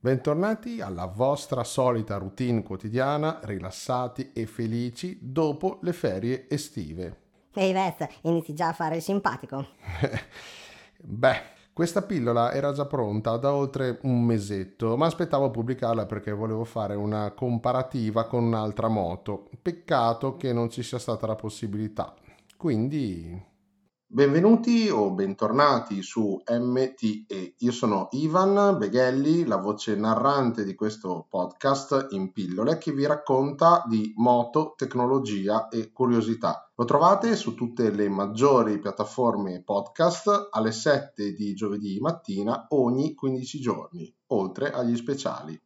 Bentornati alla vostra solita routine quotidiana, rilassati e felici dopo le ferie estive. Ehi Vez, inizi già a fare il simpatico. Beh, questa pillola era già pronta da oltre un mesetto, ma aspettavo pubblicarla perché volevo fare una comparativa con un'altra moto. Peccato che non ci sia stata la possibilità. Quindi Benvenuti o bentornati su MTE. Io sono Ivan Beghelli, la voce narrante di questo podcast in pillole che vi racconta di moto, tecnologia e curiosità. Lo trovate su tutte le maggiori piattaforme podcast alle 7 di giovedì mattina ogni 15 giorni, oltre agli speciali.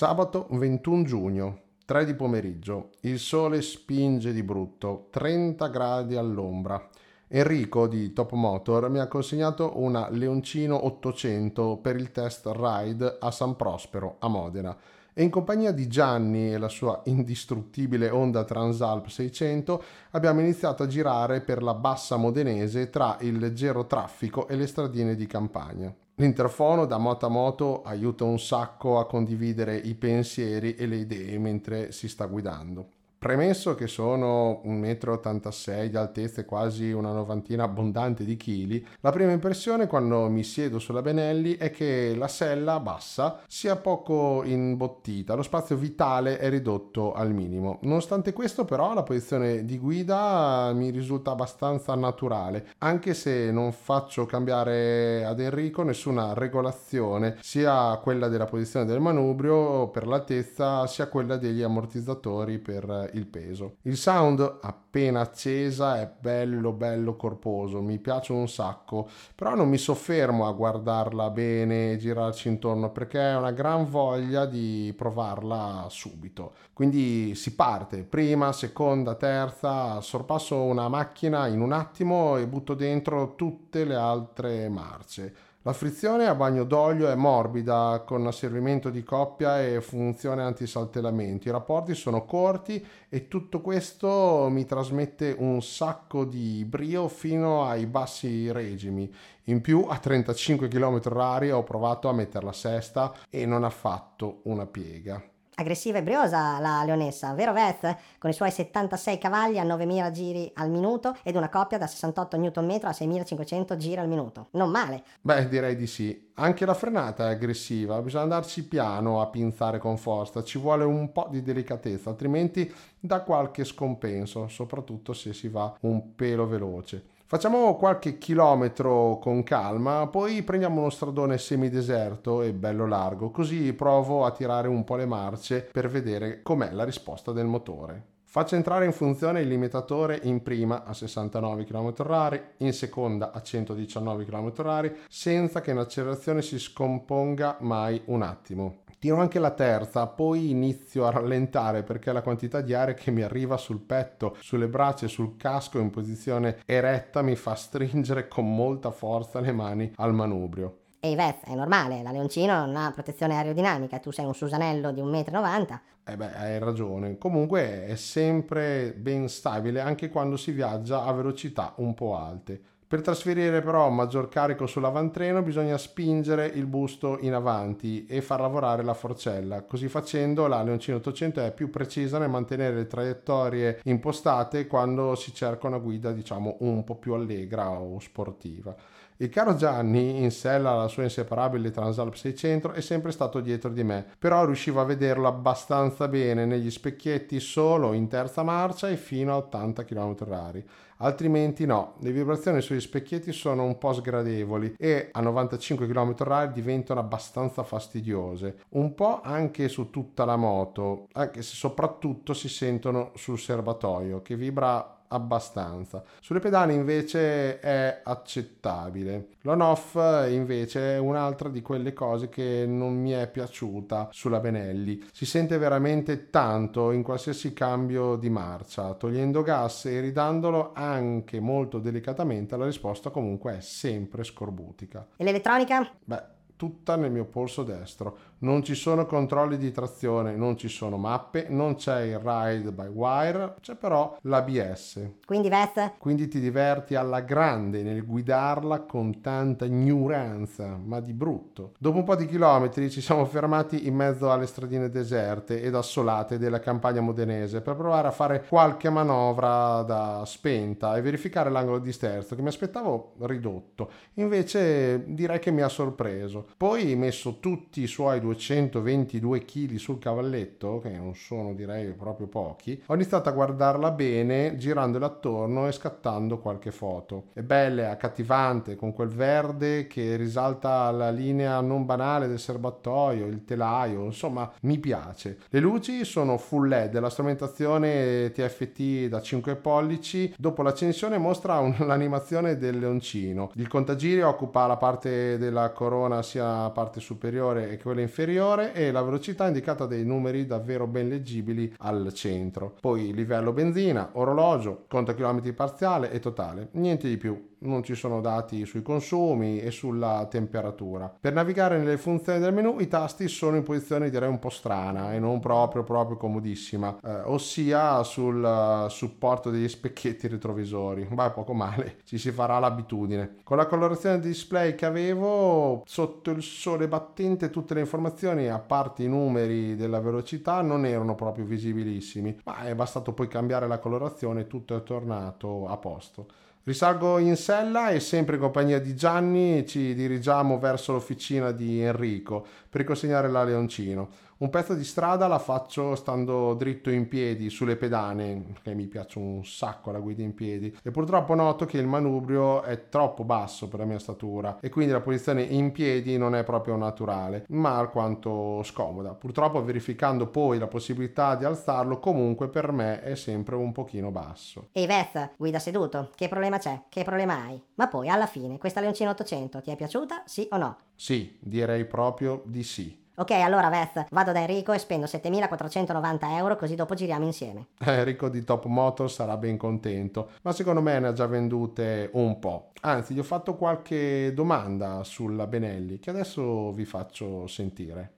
Sabato 21 giugno, 3 di pomeriggio. Il sole spinge di brutto, 30 gradi all'ombra. Enrico di Top Motor mi ha consegnato una Leoncino 800 per il test ride a San Prospero, a Modena. E in compagnia di Gianni e la sua indistruttibile Honda Transalp 600 abbiamo iniziato a girare per la bassa modenese tra il leggero traffico e le stradine di campagna. L'interfono da moto a moto aiuta un sacco a condividere i pensieri e le idee mentre si sta guidando. Premesso che sono 1,86 m di altezza e quasi una novantina abbondante di chili, la prima impressione quando mi siedo sulla Benelli è che la sella bassa sia poco imbottita, lo spazio vitale è ridotto al minimo. Nonostante questo però la posizione di guida mi risulta abbastanza naturale, anche se non faccio cambiare ad Enrico nessuna regolazione, sia quella della posizione del manubrio per l'altezza, sia quella degli ammortizzatori per il peso. Il sound appena accesa è bello bello corposo, mi piace un sacco, però non mi soffermo a guardarla bene e girarci intorno perché è una gran voglia di provarla subito. Quindi si parte, prima, seconda, terza, sorpasso una macchina in un attimo e butto dentro tutte le altre marce. La frizione a bagno d'olio è morbida, con asservimento di coppia e funzione antisaltellamento. I rapporti sono corti e tutto questo mi trasmette un sacco di brio fino ai bassi regimi. In più a 35 km/h ho provato a mettere la sesta e non ha fatto una piega aggressiva e briosa la leonessa, vero Veth? Con i suoi 76 cavalli a 9000 giri al minuto ed una coppia da 68 Nm a 6500 giri al minuto. Non male. Beh, direi di sì. Anche la frenata è aggressiva, bisogna andarci piano a pinzare con forza, ci vuole un po' di delicatezza, altrimenti dà qualche scompenso, soprattutto se si va un pelo veloce. Facciamo qualche chilometro con calma, poi prendiamo uno stradone semideserto e bello largo, così provo a tirare un po' le marce per vedere com'è la risposta del motore. Faccio entrare in funzione il limitatore in prima a 69 km/h, in seconda a 119 km/h, senza che in accelerazione si scomponga mai un attimo. Tiro anche la terza, poi inizio a rallentare perché la quantità di aria che mi arriva sul petto, sulle braccia e sul casco in posizione eretta mi fa stringere con molta forza le mani al manubrio. Ehi Vez, è normale, la Leoncino non ha protezione aerodinamica, tu sei un Susanello di 1,90 m. Eh beh, hai ragione. Comunque è sempre ben stabile anche quando si viaggia a velocità un po' alte. Per trasferire però maggior carico sull'avantreno bisogna spingere il busto in avanti e far lavorare la forcella. Così facendo la Leoncino 800 è più precisa nel mantenere le traiettorie impostate quando si cerca una guida diciamo un po' più allegra o sportiva. Il caro Gianni, in sella alla sua inseparabile Transalp 600, è sempre stato dietro di me, però riuscivo a vederlo abbastanza bene negli specchietti solo in terza marcia e fino a 80 km/h. Altrimenti no, le vibrazioni sugli specchietti sono un po' sgradevoli e a 95 km/h diventano abbastanza fastidiose, un po' anche su tutta la moto, anche se soprattutto si sentono sul serbatoio che vibra abbastanza. Sulle pedane invece è accettabile. L'on-off invece è un'altra di quelle cose che non mi è piaciuta sulla Benelli. Si sente veramente tanto in qualsiasi cambio di marcia. Togliendo gas e ridandolo anche molto delicatamente la risposta comunque è sempre scorbutica. E l'elettronica? Beh, tutta nel mio polso destro. Non ci sono controlli di trazione, non ci sono mappe, non c'è il ride by wire, c'è però l'ABS. Quindi Veth? Quindi ti diverti alla grande nel guidarla con tanta ignoranza, ma di brutto. Dopo un po' di chilometri ci siamo fermati in mezzo alle stradine deserte ed assolate della campagna modenese per provare a fare qualche manovra da spenta e verificare l'angolo di sterzo che mi aspettavo ridotto. Invece direi che mi ha sorpreso. Poi messo tutti i suoi due 222 kg sul cavalletto, che non sono direi proprio pochi, ho iniziato a guardarla bene, girandola attorno e scattando qualche foto. È bella, è accattivante, con quel verde che risalta la linea non banale del serbatoio, il telaio, insomma, mi piace. Le luci sono full LED, la strumentazione TFT da 5 pollici, dopo l'accensione mostra un, l'animazione del leoncino. Il contagiri occupa la parte della corona sia la parte superiore che quella inferiore inferiore e la velocità indicata dai numeri davvero ben leggibili al centro. Poi livello benzina, orologio, conto chilometri parziale e totale, niente di più non ci sono dati sui consumi e sulla temperatura. Per navigare nelle funzioni del menu i tasti sono in posizione direi un po' strana e non proprio proprio comodissima, eh, ossia sul uh, supporto degli specchietti retrovisori. Ma poco male, ci si farà l'abitudine. Con la colorazione di display che avevo sotto il sole battente tutte le informazioni a parte i numeri della velocità non erano proprio visibilissimi, ma è bastato poi cambiare la colorazione e tutto è tornato a posto. Risalgo in sella e sempre in compagnia di Gianni ci dirigiamo verso l'officina di Enrico per consegnare la Leoncino. Un pezzo di strada la faccio stando dritto in piedi sulle pedane, che mi piace un sacco la guida in piedi, e purtroppo noto che il manubrio è troppo basso per la mia statura e quindi la posizione in piedi non è proprio naturale, ma alquanto scomoda. Purtroppo verificando poi la possibilità di alzarlo, comunque per me è sempre un pochino basso. Ehi Vez, guida seduto, che problema c'è? Che problema hai? Ma poi alla fine, questa Leoncino 800 ti è piaciuta? Sì o no? Sì, direi proprio di sì. Ok, allora Veth, vado da Enrico e spendo 7490 euro così dopo giriamo insieme. Eh, Enrico di Top Motor sarà ben contento, ma secondo me ne ha già vendute un po'. Anzi, gli ho fatto qualche domanda sulla Benelli che adesso vi faccio sentire.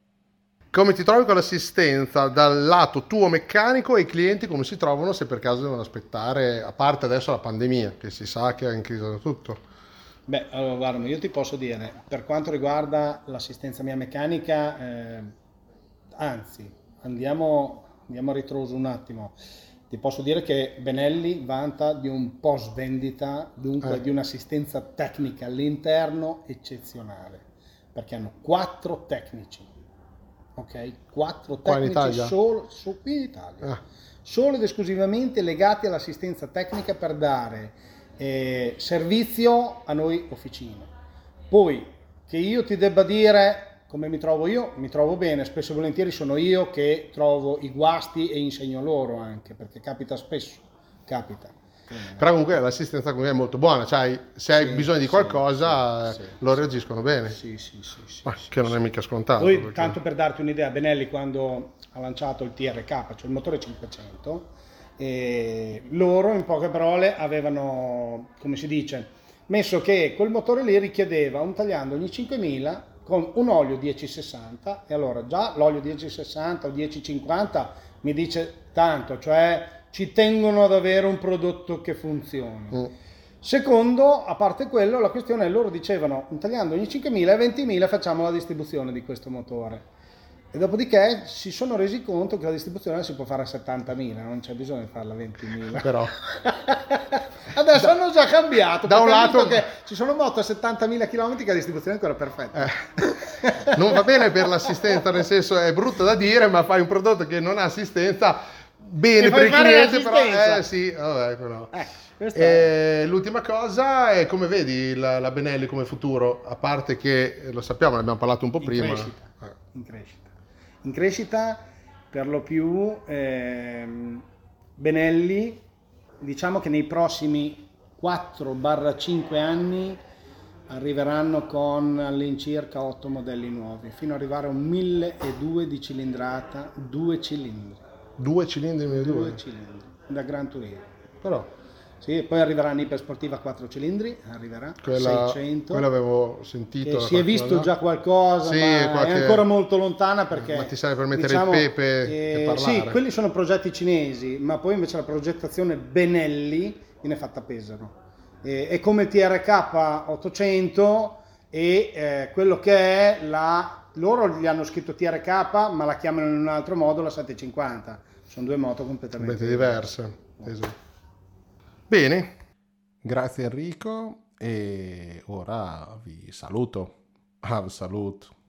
Come ti trovi con l'assistenza dal lato tuo meccanico e i clienti come si trovano se per caso devono aspettare, a parte adesso la pandemia, che si sa che ha incrisato tutto? Beh, allora guarda, io ti posso dire, per quanto riguarda l'assistenza mia meccanica, eh, anzi, andiamo, andiamo a ritroso un attimo. Ti posso dire che Benelli vanta di un post vendita, dunque eh. di un'assistenza tecnica all'interno eccezionale, perché hanno quattro tecnici, ok? Quattro tecnici solo su, qui in Italia, eh. solo ed esclusivamente legati all'assistenza tecnica per dare eh, servizio a noi officine. Poi che io ti debba dire come mi trovo io, mi trovo bene, spesso e volentieri sono io che trovo i guasti e insegno loro anche, perché capita spesso, capita. Però comunque l'assistenza comunque è molto buona, cioè se hai sì, bisogno di qualcosa sì, loro reagiscono bene. Sì, sì, sì. sì Ma che non è mica scontato. Poi, perché... tanto per darti un'idea, Benelli quando ha lanciato il TRK, cioè il motore 500, e loro, in poche parole, avevano, come si dice, messo che quel motore lì richiedeva un tagliando ogni 5000 con un olio 1060 e allora già l'olio 1060 o 1050 mi dice tanto, cioè ci tengono ad avere un prodotto che funzioni. Mm. Secondo, a parte quello, la questione è loro dicevano un tagliando ogni 5.000 e 20.000 facciamo la distribuzione di questo motore. E dopodiché si sono resi conto che la distribuzione si può fare a 70.000, non c'è bisogno di farla a 20.000. Però. Adesso da, hanno già cambiato. Da un lato che ci sono moto a 70.000 km che la distribuzione è ancora perfetta. Eh. Non va bene per l'assistenza, nel senso è brutto da dire, ma fai un prodotto che non ha assistenza bene per il cliente, però eh sì, vabbè, però. Eh, e l'ultima cosa è come vedi la, la, Benelli come futuro, a parte che lo sappiamo, ne abbiamo parlato un po' in prima. Crescita. Eh. In crescita in crescita per lo più ehm, Benelli. Diciamo che nei prossimi 4-5 anni arriveranno con all'incirca 8 modelli nuovi fino ad arrivare a un 1002 di cilindrata due cilindri. Due cilindri 1002 due cilindri da Gran Turismo. Però Sì, poi arriverà l'Iper Sportiva 4 cilindri, arriverà Quella, 600. quella avevo sentito. si è visto già qualcosa, Sì, ma qualche- è ancora molto lontana perché... Ma ti serve per mettere diciamo, il pepe e eh, parlare. Sì, quelli sono progetti cinesi, ma poi invece la progettazione Benelli viene fatta a Pesaro. E- è come TRK 800 e eh, quello che è la... Loro gli hanno scritto TRK, ma la chiamano in un altro modo la 750. Sono due moto completamente completamente diverse. Esatto. Bene, grazie Enrico e ora vi saluto. Ah, saluto.